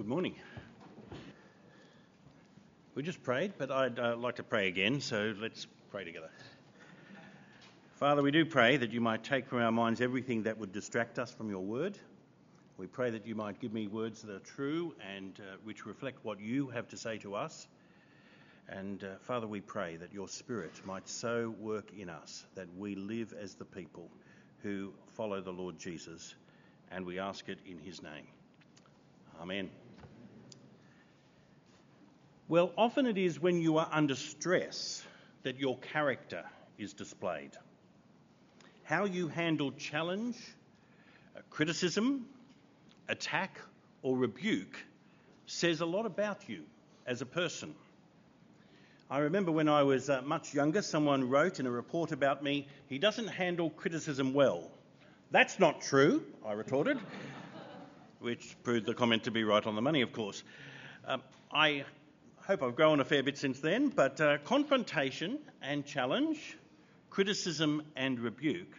Good morning. We just prayed, but I'd uh, like to pray again, so let's pray together. Father, we do pray that you might take from our minds everything that would distract us from your word. We pray that you might give me words that are true and uh, which reflect what you have to say to us. And uh, Father, we pray that your Spirit might so work in us that we live as the people who follow the Lord Jesus. And we ask it in his name. Amen. Well, often it is when you are under stress that your character is displayed. How you handle challenge, uh, criticism, attack, or rebuke says a lot about you as a person. I remember when I was uh, much younger, someone wrote in a report about me, he doesn't handle criticism well. That's not true, I retorted which proved the comment to be right on the money, of course. Um, I hope I've grown a fair bit since then, but uh, confrontation and challenge, criticism and rebuke,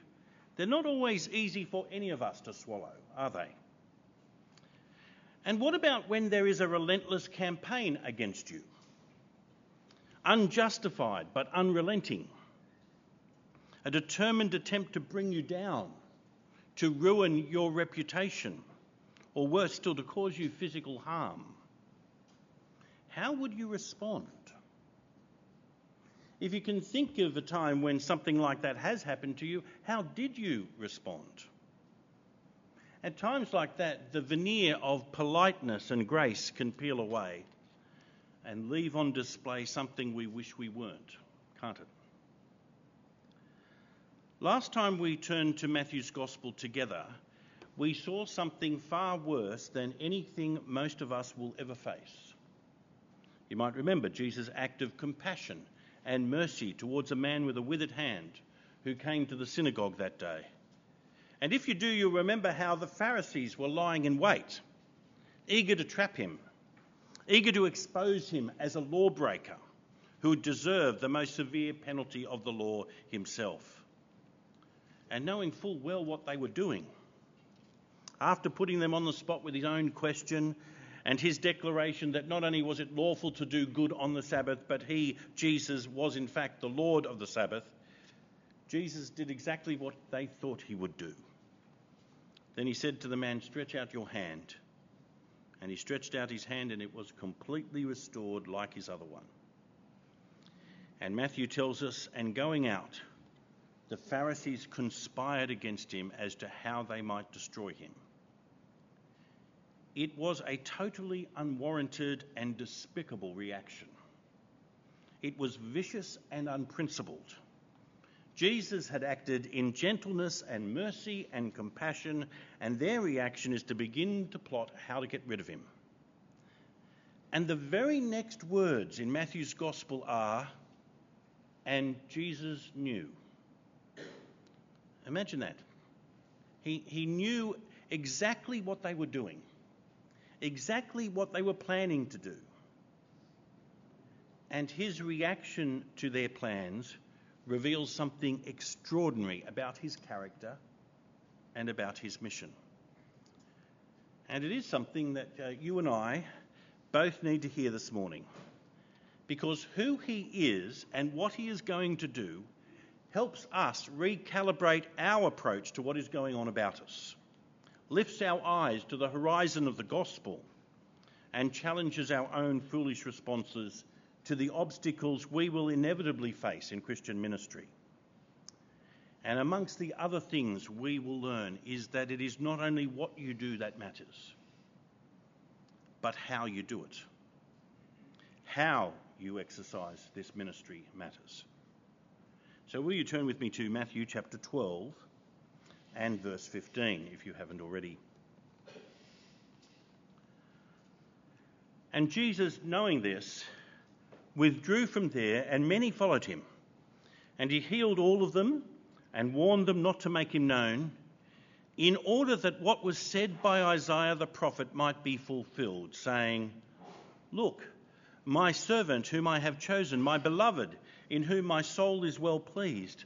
they're not always easy for any of us to swallow, are they? And what about when there is a relentless campaign against you? Unjustified but unrelenting. A determined attempt to bring you down, to ruin your reputation or worse still, to cause you physical harm, how would you respond? If you can think of a time when something like that has happened to you, how did you respond? At times like that, the veneer of politeness and grace can peel away and leave on display something we wish we weren't, can't it? Last time we turned to Matthew's Gospel together, we saw something far worse than anything most of us will ever face. You might remember Jesus' act of compassion and mercy towards a man with a withered hand who came to the synagogue that day. And if you do, you'll remember how the Pharisees were lying in wait, eager to trap him, eager to expose him as a lawbreaker who deserved the most severe penalty of the law himself. And knowing full well what they were doing, after putting them on the spot with his own question and his declaration that not only was it lawful to do good on the Sabbath, but he, Jesus, was in fact the Lord of the Sabbath, Jesus did exactly what they thought he would do. Then he said to the man, Stretch out your hand. And he stretched out his hand, and it was completely restored like his other one. And Matthew tells us, and going out, the Pharisees conspired against him as to how they might destroy him. It was a totally unwarranted and despicable reaction. It was vicious and unprincipled. Jesus had acted in gentleness and mercy and compassion, and their reaction is to begin to plot how to get rid of him. And the very next words in Matthew's Gospel are, and Jesus knew. Imagine that. He, he knew exactly what they were doing exactly what they were planning to do. And his reaction to their plans reveals something extraordinary about his character and about his mission. And it is something that uh, you and I both need to hear this morning. Because who he is and what he is going to do helps us recalibrate our approach to what is going on about us lifts our eyes to the horizon of the gospel and challenges our own foolish responses to the obstacles we will inevitably face in Christian ministry. And amongst the other things we will learn is that it is not only what you do that matters, but how you do it. How you exercise this ministry matters. So, will you turn with me to Matthew chapter 12? And verse 15, if you haven't already. And Jesus, knowing this, withdrew from there, and many followed him. And he healed all of them and warned them not to make him known, in order that what was said by Isaiah the prophet might be fulfilled, saying, Look, my servant whom I have chosen, my beloved, in whom my soul is well pleased.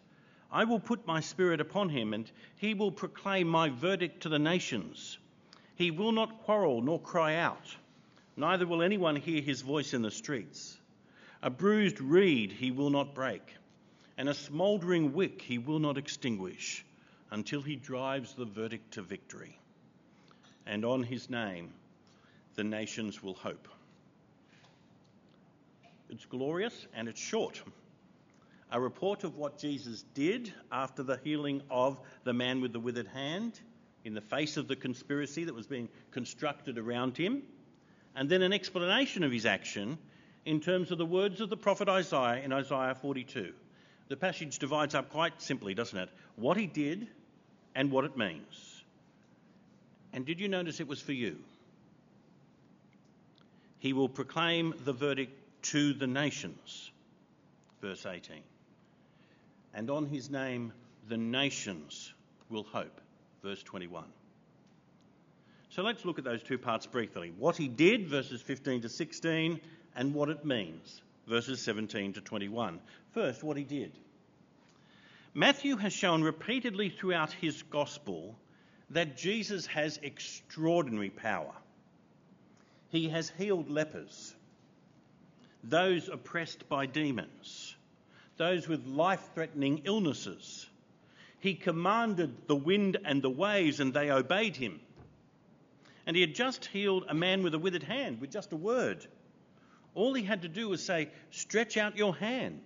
I will put my spirit upon him, and he will proclaim my verdict to the nations. He will not quarrel nor cry out, neither will anyone hear his voice in the streets. A bruised reed he will not break, and a smouldering wick he will not extinguish until he drives the verdict to victory. And on his name the nations will hope. It's glorious and it's short. A report of what Jesus did after the healing of the man with the withered hand in the face of the conspiracy that was being constructed around him, and then an explanation of his action in terms of the words of the prophet Isaiah in Isaiah 42. The passage divides up quite simply, doesn't it? What he did and what it means. And did you notice it was for you? He will proclaim the verdict to the nations. Verse 18. And on his name the nations will hope. Verse 21. So let's look at those two parts briefly. What he did, verses 15 to 16, and what it means, verses 17 to 21. First, what he did. Matthew has shown repeatedly throughout his gospel that Jesus has extraordinary power. He has healed lepers, those oppressed by demons, those with life threatening illnesses. He commanded the wind and the waves, and they obeyed him. And he had just healed a man with a withered hand with just a word. All he had to do was say, Stretch out your hand.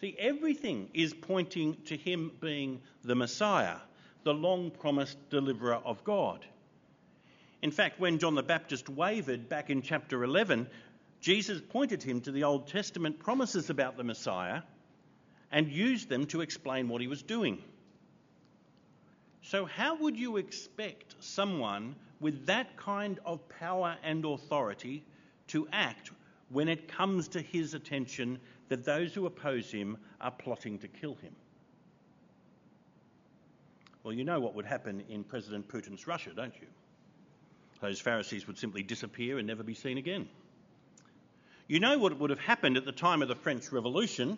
See, everything is pointing to him being the Messiah, the long promised deliverer of God. In fact, when John the Baptist wavered back in chapter 11, Jesus pointed him to the Old Testament promises about the Messiah and used them to explain what he was doing. So, how would you expect someone with that kind of power and authority to act when it comes to his attention that those who oppose him are plotting to kill him? Well, you know what would happen in President Putin's Russia, don't you? Those Pharisees would simply disappear and never be seen again. You know what would have happened at the time of the French Revolution,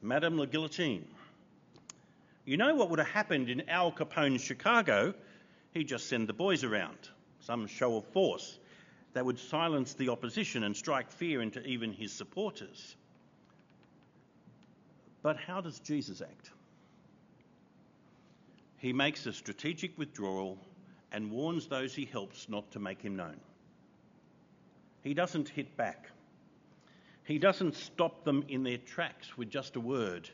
Madame la Guillotine. You know what would have happened in Al Capone's Chicago? He'd just send the boys around, some show of force that would silence the opposition and strike fear into even his supporters. But how does Jesus act? He makes a strategic withdrawal and warns those he helps not to make him known. He doesn't hit back. He doesn't stop them in their tracks with just a word.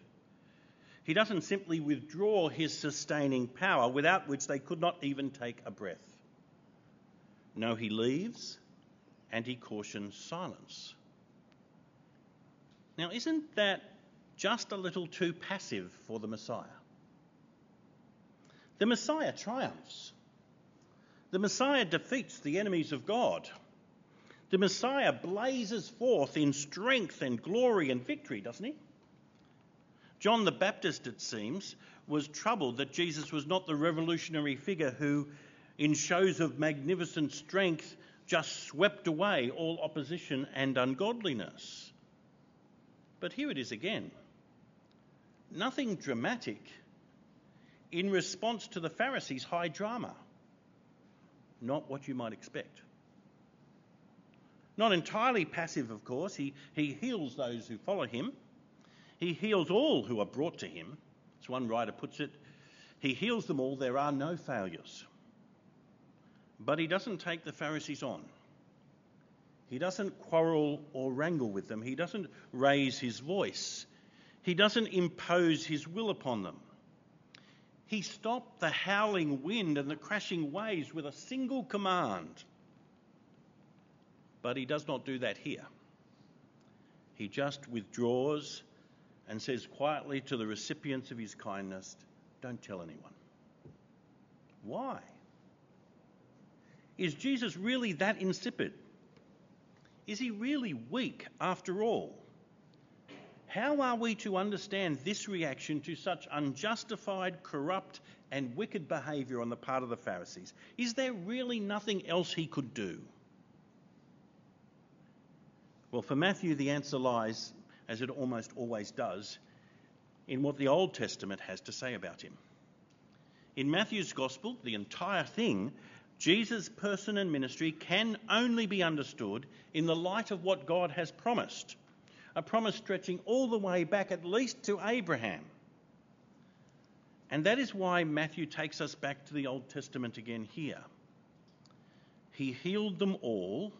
He doesn't simply withdraw his sustaining power, without which they could not even take a breath. No, he leaves and he cautions silence. Now, isn't that just a little too passive for the Messiah? The Messiah triumphs. The Messiah defeats the enemies of God. The Messiah blazes forth in strength and glory and victory, doesn't he? John the Baptist, it seems, was troubled that Jesus was not the revolutionary figure who, in shows of magnificent strength, just swept away all opposition and ungodliness. But here it is again. Nothing dramatic in response to the Pharisees' high drama not what you might expect. Not entirely passive, of course, he, he heals those who follow him. He heals all who are brought to him. As one writer puts it, he heals them all, there are no failures. But he doesn't take the Pharisees on. He doesn't quarrel or wrangle with them. He doesn't raise his voice. He doesn't impose his will upon them. He stopped the howling wind and the crashing waves with a single command. But he does not do that here. He just withdraws and says quietly to the recipients of his kindness, Don't tell anyone. Why? Is Jesus really that insipid? Is he really weak after all? How are we to understand this reaction to such unjustified, corrupt, and wicked behaviour on the part of the Pharisees? Is there really nothing else he could do? Well, for Matthew, the answer lies, as it almost always does, in what the Old Testament has to say about him. In Matthew's Gospel, the entire thing, Jesus' person and ministry can only be understood in the light of what God has promised, a promise stretching all the way back at least to Abraham. And that is why Matthew takes us back to the Old Testament again here. He healed them all,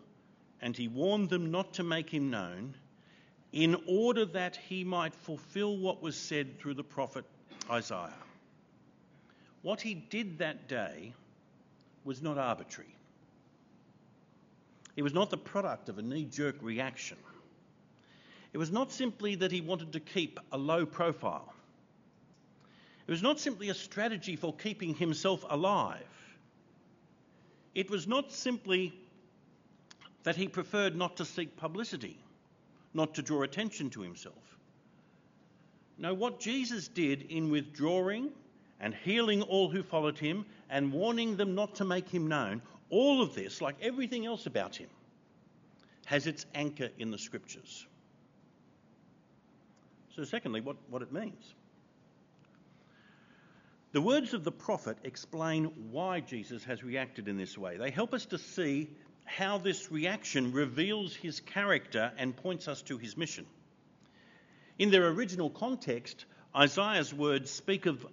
and he warned them not to make him known, in order that he might fulfill what was said through the prophet Isaiah. What he did that day was not arbitrary. It was not the product of a knee jerk reaction. It was not simply that he wanted to keep a low profile. It was not simply a strategy for keeping himself alive. It was not simply that he preferred not to seek publicity, not to draw attention to himself. No, what Jesus did in withdrawing and healing all who followed him and warning them not to make him known, all of this, like everything else about him, has its anchor in the scriptures. So, secondly, what, what it means. The words of the prophet explain why Jesus has reacted in this way. They help us to see how this reaction reveals his character and points us to his mission. In their original context, Isaiah's words speak of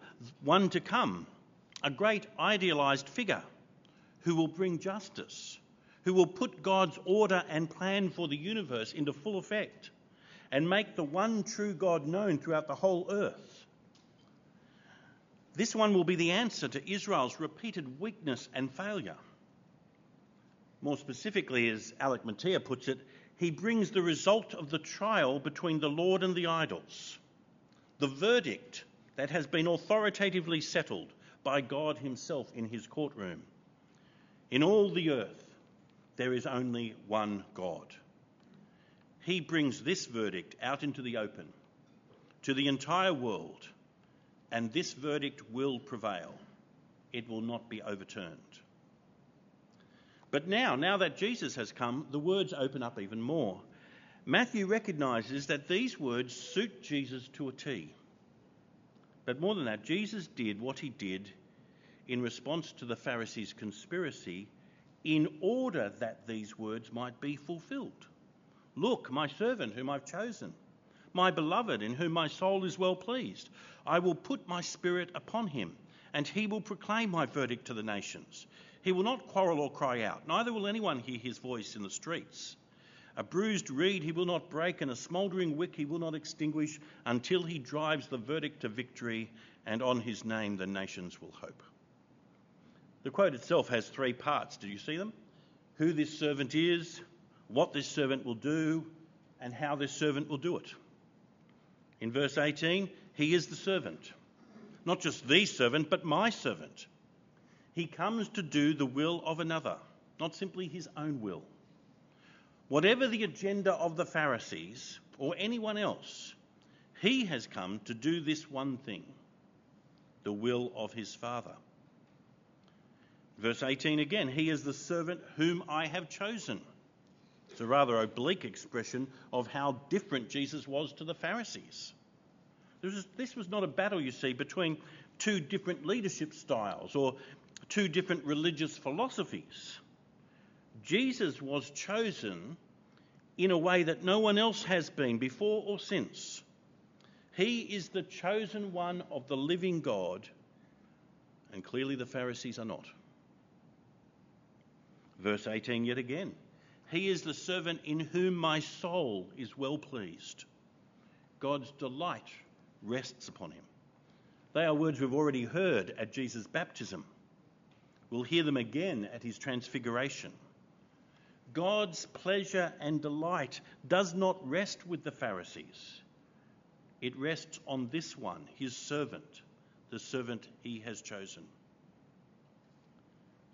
one to come, a great idealized figure who will bring justice, who will put God's order and plan for the universe into full effect and make the one true God known throughout the whole earth. This one will be the answer to Israel's repeated weakness and failure. More specifically, as Alec Motyer puts it, he brings the result of the trial between the Lord and the idols the verdict that has been authoritatively settled by God Himself in His courtroom. In all the earth, there is only one God. He brings this verdict out into the open to the entire world, and this verdict will prevail. It will not be overturned. But now, now that Jesus has come, the words open up even more. Matthew recognises that these words suit Jesus to a T. But more than that, Jesus did what he did in response to the Pharisees' conspiracy in order that these words might be fulfilled. Look, my servant whom I've chosen, my beloved in whom my soul is well pleased. I will put my spirit upon him, and he will proclaim my verdict to the nations. He will not quarrel or cry out, neither will anyone hear his voice in the streets. A bruised reed he will not break, and a smouldering wick he will not extinguish until he drives the verdict to victory, and on his name the nations will hope. The quote itself has three parts. Did you see them? Who this servant is, what this servant will do, and how this servant will do it. In verse 18, he is the servant. Not just the servant, but my servant. He comes to do the will of another, not simply his own will. Whatever the agenda of the Pharisees or anyone else, he has come to do this one thing the will of his Father. Verse 18 again, he is the servant whom I have chosen. It's a rather oblique expression of how different Jesus was to the Pharisees. This was, this was not a battle, you see, between two different leadership styles or two different religious philosophies. Jesus was chosen in a way that no one else has been before or since. He is the chosen one of the living God, and clearly the Pharisees are not. Verse 18 yet again He is the servant in whom my soul is well pleased. God's delight rests upon him. They are words we've already heard at Jesus' baptism. We'll hear them again at his transfiguration. God's pleasure and delight does not rest with the Pharisees. It rests on this one, his servant, the servant he has chosen.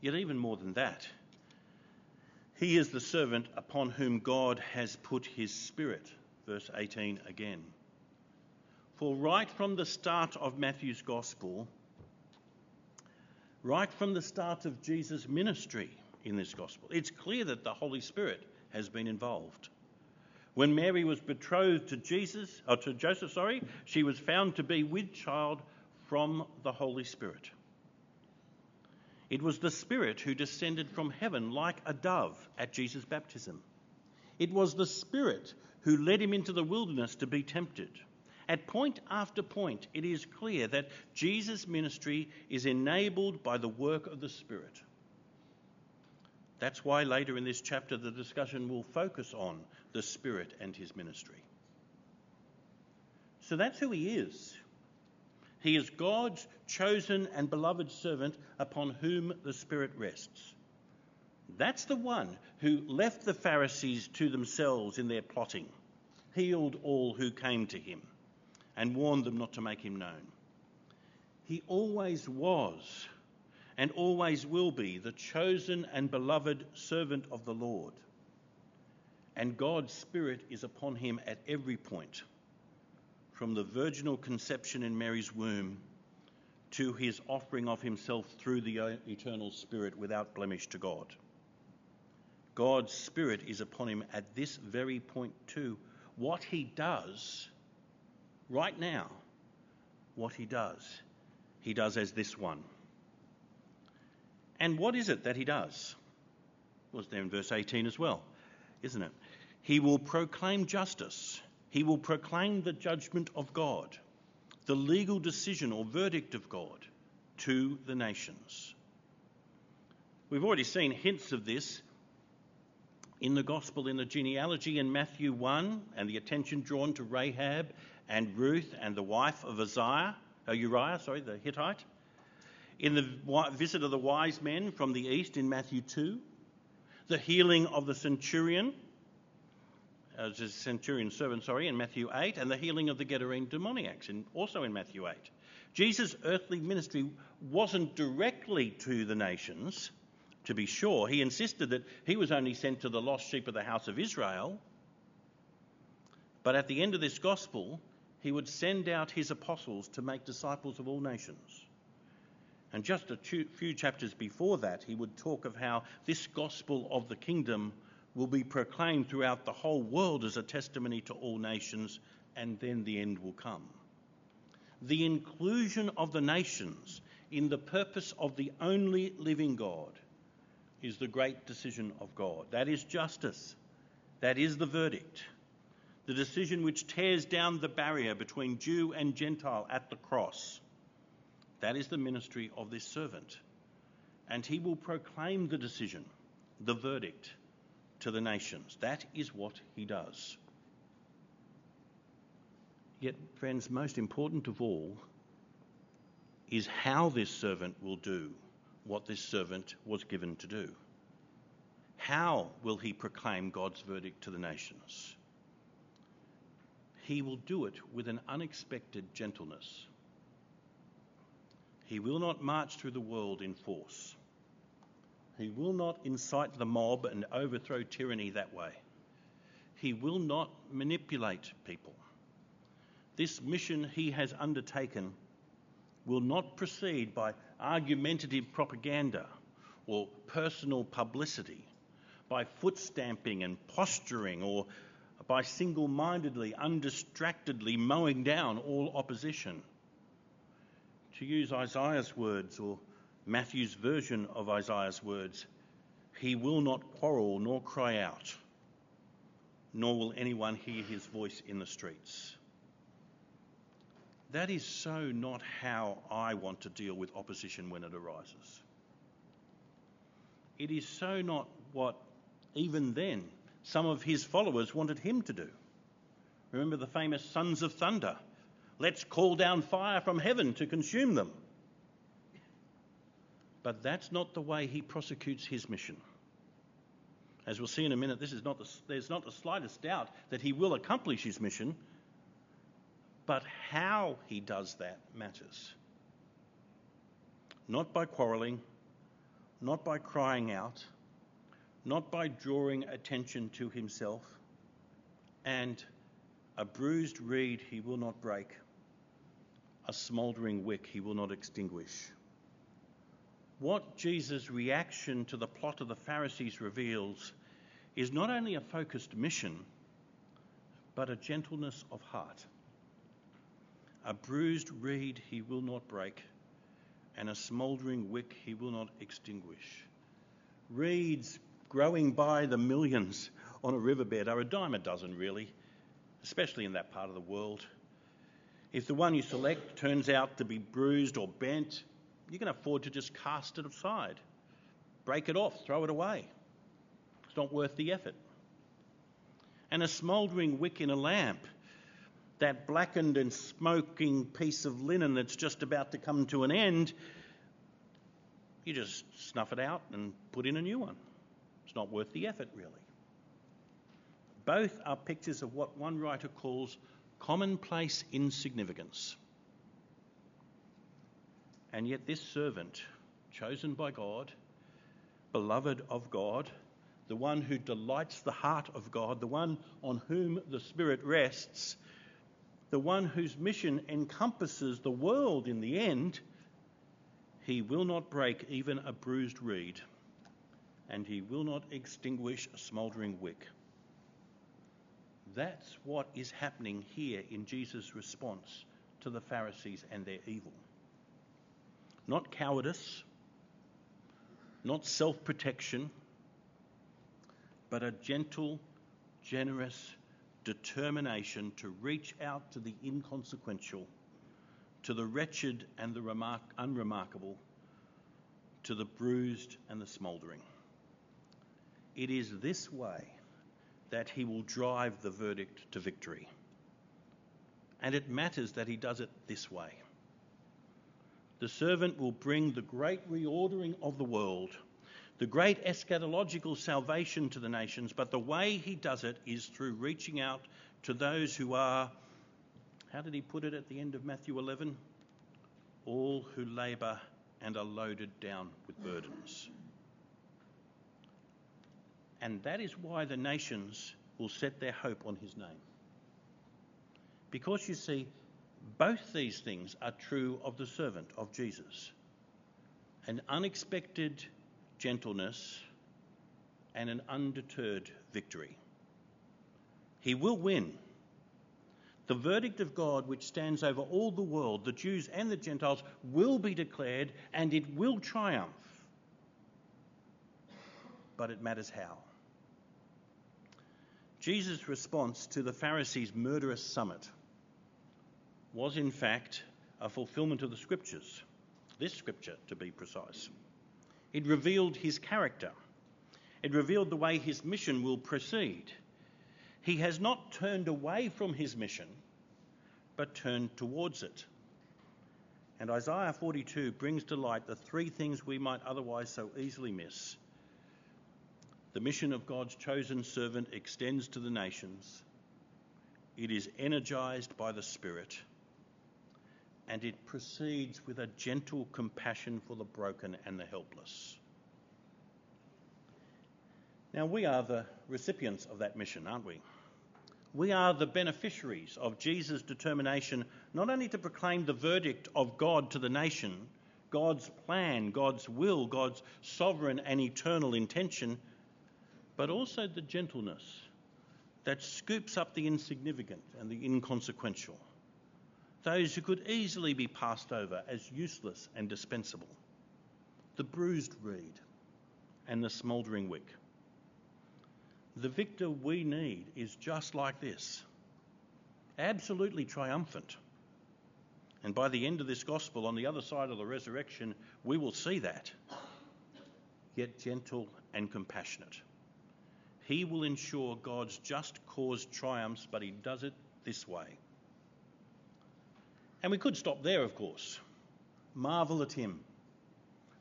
Yet, even more than that, he is the servant upon whom God has put his spirit. Verse 18 again. For right from the start of Matthew's gospel, right from the start of Jesus' ministry in this gospel, it's clear that the Holy Spirit has been involved. When Mary was betrothed to Jesus, or to Joseph, sorry, she was found to be with child from the Holy Spirit. It was the Spirit who descended from heaven like a dove at Jesus' baptism. It was the Spirit who led him into the wilderness to be tempted. At point after point, it is clear that Jesus' ministry is enabled by the work of the Spirit. That's why later in this chapter the discussion will focus on the Spirit and his ministry. So that's who he is. He is God's chosen and beloved servant upon whom the Spirit rests. That's the one who left the Pharisees to themselves in their plotting, healed all who came to him, and warned them not to make him known. He always was and always will be the chosen and beloved servant of the Lord. And God's Spirit is upon him at every point from the virginal conception in Mary's womb to his offering of himself through the uh, eternal Spirit without blemish to God. God's Spirit is upon him at this very point, too. What he does right now, what he does, he does as this one. And what is it that he does? Was there in verse 18 as well, isn't it? He will proclaim justice he will proclaim the judgment of God, the legal decision or verdict of God to the nations. We've already seen hints of this in the gospel in the genealogy in Matthew 1 and the attention drawn to Rahab and Ruth and the wife of Uzziah, uh, Uriah, sorry, the Hittite. In the visit of the wise men from the east in Matthew 2, the healing of the centurion as a centurion servant, sorry, in Matthew 8, and the healing of the Gadarene demoniacs, in, also in Matthew 8. Jesus' earthly ministry wasn't directly to the nations, to be sure. He insisted that he was only sent to the lost sheep of the house of Israel. But at the end of this gospel, he would send out his apostles to make disciples of all nations. And just a few chapters before that, he would talk of how this gospel of the kingdom will be proclaimed throughout the whole world as a testimony to all nations, and then the end will come. The inclusion of the nations in the purpose of the only living God is the great decision of God. That is justice. That is the verdict. The decision which tears down the barrier between Jew and Gentile at the cross. That is the ministry of this servant. And he will proclaim the decision, the verdict, to the nations. That is what he does. Yet, friends, most important of all is how this servant will do what this servant was given to do. How will he proclaim God's verdict to the nations? He will do it with an unexpected gentleness. He will not march through the world in force. He will not incite the mob and overthrow tyranny that way. He will not manipulate people. This mission he has undertaken will not proceed by argumentative propaganda or personal publicity, by foot stamping and posturing, or by single mindedly, undistractedly mowing down all opposition. To use Isaiah's words or Matthew's version of Isaiah's words, he will not quarrel nor cry out, nor will anyone hear his voice in the streets. That is so not how I want to deal with opposition when it arises. It is so not what, even then, some of his followers wanted him to do. Remember the famous sons of thunder? Let's call down fire from heaven to consume them. But that's not the way he prosecutes his mission. As we'll see in a minute, this is not the, there's not the slightest doubt that he will accomplish his mission, but how he does that matters. Not by quarrelling, not by crying out, not by drawing attention to himself, and a bruised reed he will not break, a smouldering wick he will not extinguish. What Jesus' reaction to the plot of the Pharisees reveals is not only a focused mission, but a gentleness of heart. A bruised reed he will not break, and a smouldering wick he will not extinguish. Reeds growing by the millions on a riverbed are a dime a dozen, really, especially in that part of the world. If the one you select turns out to be bruised or bent, you can afford to just cast it aside, break it off, throw it away. It's not worth the effort. And a smouldering wick in a lamp, that blackened and smoking piece of linen that's just about to come to an end, you just snuff it out and put in a new one. Not worth the effort, really. Both are pictures of what one writer calls commonplace insignificance. And yet, this servant, chosen by God, beloved of God, the one who delights the heart of God, the one on whom the Spirit rests, the one whose mission encompasses the world in the end, he will not break even a bruised reed, and he will not extinguish a smouldering wick. That's what is happening here in Jesus' response to the Pharisees and their evil. Not cowardice, not self protection, but a gentle, generous determination to reach out to the inconsequential, to the wretched and the remark- unremarkable, to the bruised and the smouldering. It is this way that he will drive the verdict to victory. And it matters that he does it this way. The servant will bring the great reordering of the world, the great eschatological salvation to the nations, but the way he does it is through reaching out to those who are, how did he put it at the end of Matthew 11? All who labour and are loaded down with burdens. And that is why the nations will set their hope on his name. Because you see, both these things are true of the servant of Jesus an unexpected gentleness and an undeterred victory. He will win. The verdict of God, which stands over all the world, the Jews and the Gentiles, will be declared and it will triumph. But it matters how. Jesus' response to the Pharisees' murderous summit was, in fact, a fulfillment of the scriptures, this scripture to be precise. It revealed his character, it revealed the way his mission will proceed. He has not turned away from his mission, but turned towards it. And Isaiah 42 brings to light the three things we might otherwise so easily miss the mission of God's chosen servant extends to the nations. It is energized by the Spirit. And it proceeds with a gentle compassion for the broken and the helpless. Now, we are the recipients of that mission, aren't we? We are the beneficiaries of Jesus' determination not only to proclaim the verdict of God to the nation, God's plan, God's will, God's sovereign and eternal intention, but also the gentleness that scoops up the insignificant and the inconsequential, those who could easily be passed over as useless and dispensable, the bruised reed and the smouldering wick. The victor we need is just like this absolutely triumphant. And by the end of this gospel, on the other side of the resurrection, we will see that, yet gentle and compassionate. He will ensure God's just cause triumphs, but he does it this way. And we could stop there, of course. Marvel at him,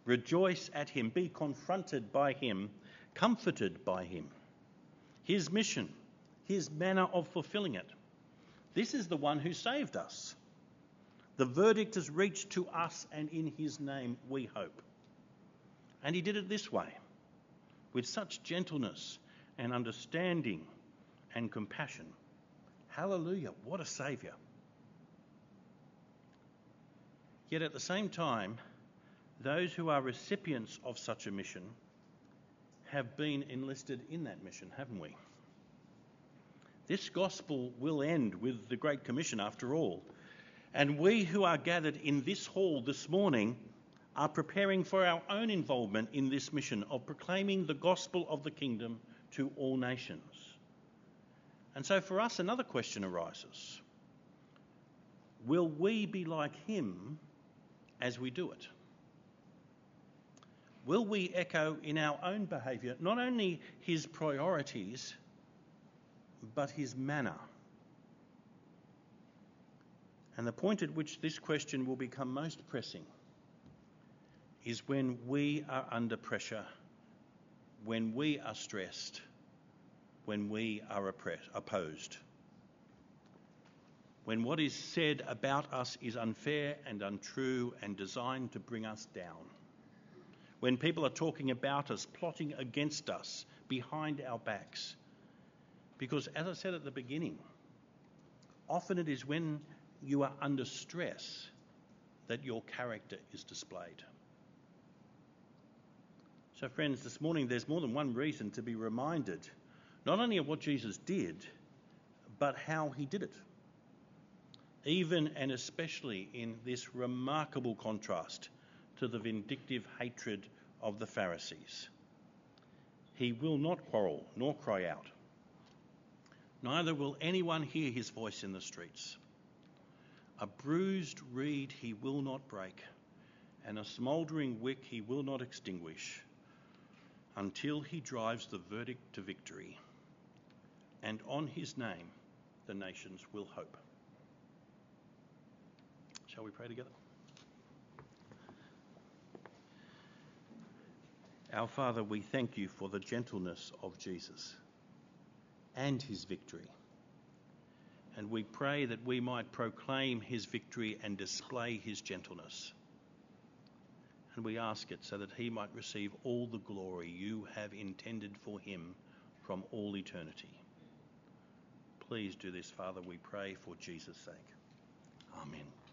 rejoice at him, be confronted by him, comforted by him. His mission, his manner of fulfilling it. This is the one who saved us. The verdict has reached to us, and in his name we hope. And he did it this way with such gentleness and understanding and compassion. Hallelujah, what a Saviour. Yet at the same time, those who are recipients of such a mission have been enlisted in that mission, haven't we? This gospel will end with the Great Commission after all. And we who are gathered in this hall this morning are preparing for our own involvement in this mission of proclaiming the gospel of the kingdom to all nations. And so for us, another question arises Will we be like him as we do it? Will we echo in our own behaviour not only his priorities, but his manner? And the point at which this question will become most pressing is when we are under pressure, when we are stressed, when we are opposed. When what is said about us is unfair and untrue and designed to bring us down. When people are talking about us, plotting against us, behind our backs. Because, as I said at the beginning, often it is when you are under stress that your character is displayed. So, friends, this morning there's more than one reason to be reminded not only of what Jesus did, but how he did it. Even and especially in this remarkable contrast to the vindictive hatred of the Pharisees. He will not quarrel nor cry out. Neither will anyone hear his voice in the streets. A bruised reed he will not break, and a smouldering wick he will not extinguish until he drives the verdict to victory. And on his name, the nations will hope. Shall we pray together? Our Father, we thank you for the gentleness of Jesus and his victory. And we pray that we might proclaim his victory and display his gentleness. And we ask it so that he might receive all the glory you have intended for him from all eternity. Please do this, Father, we pray for Jesus' sake. Amen.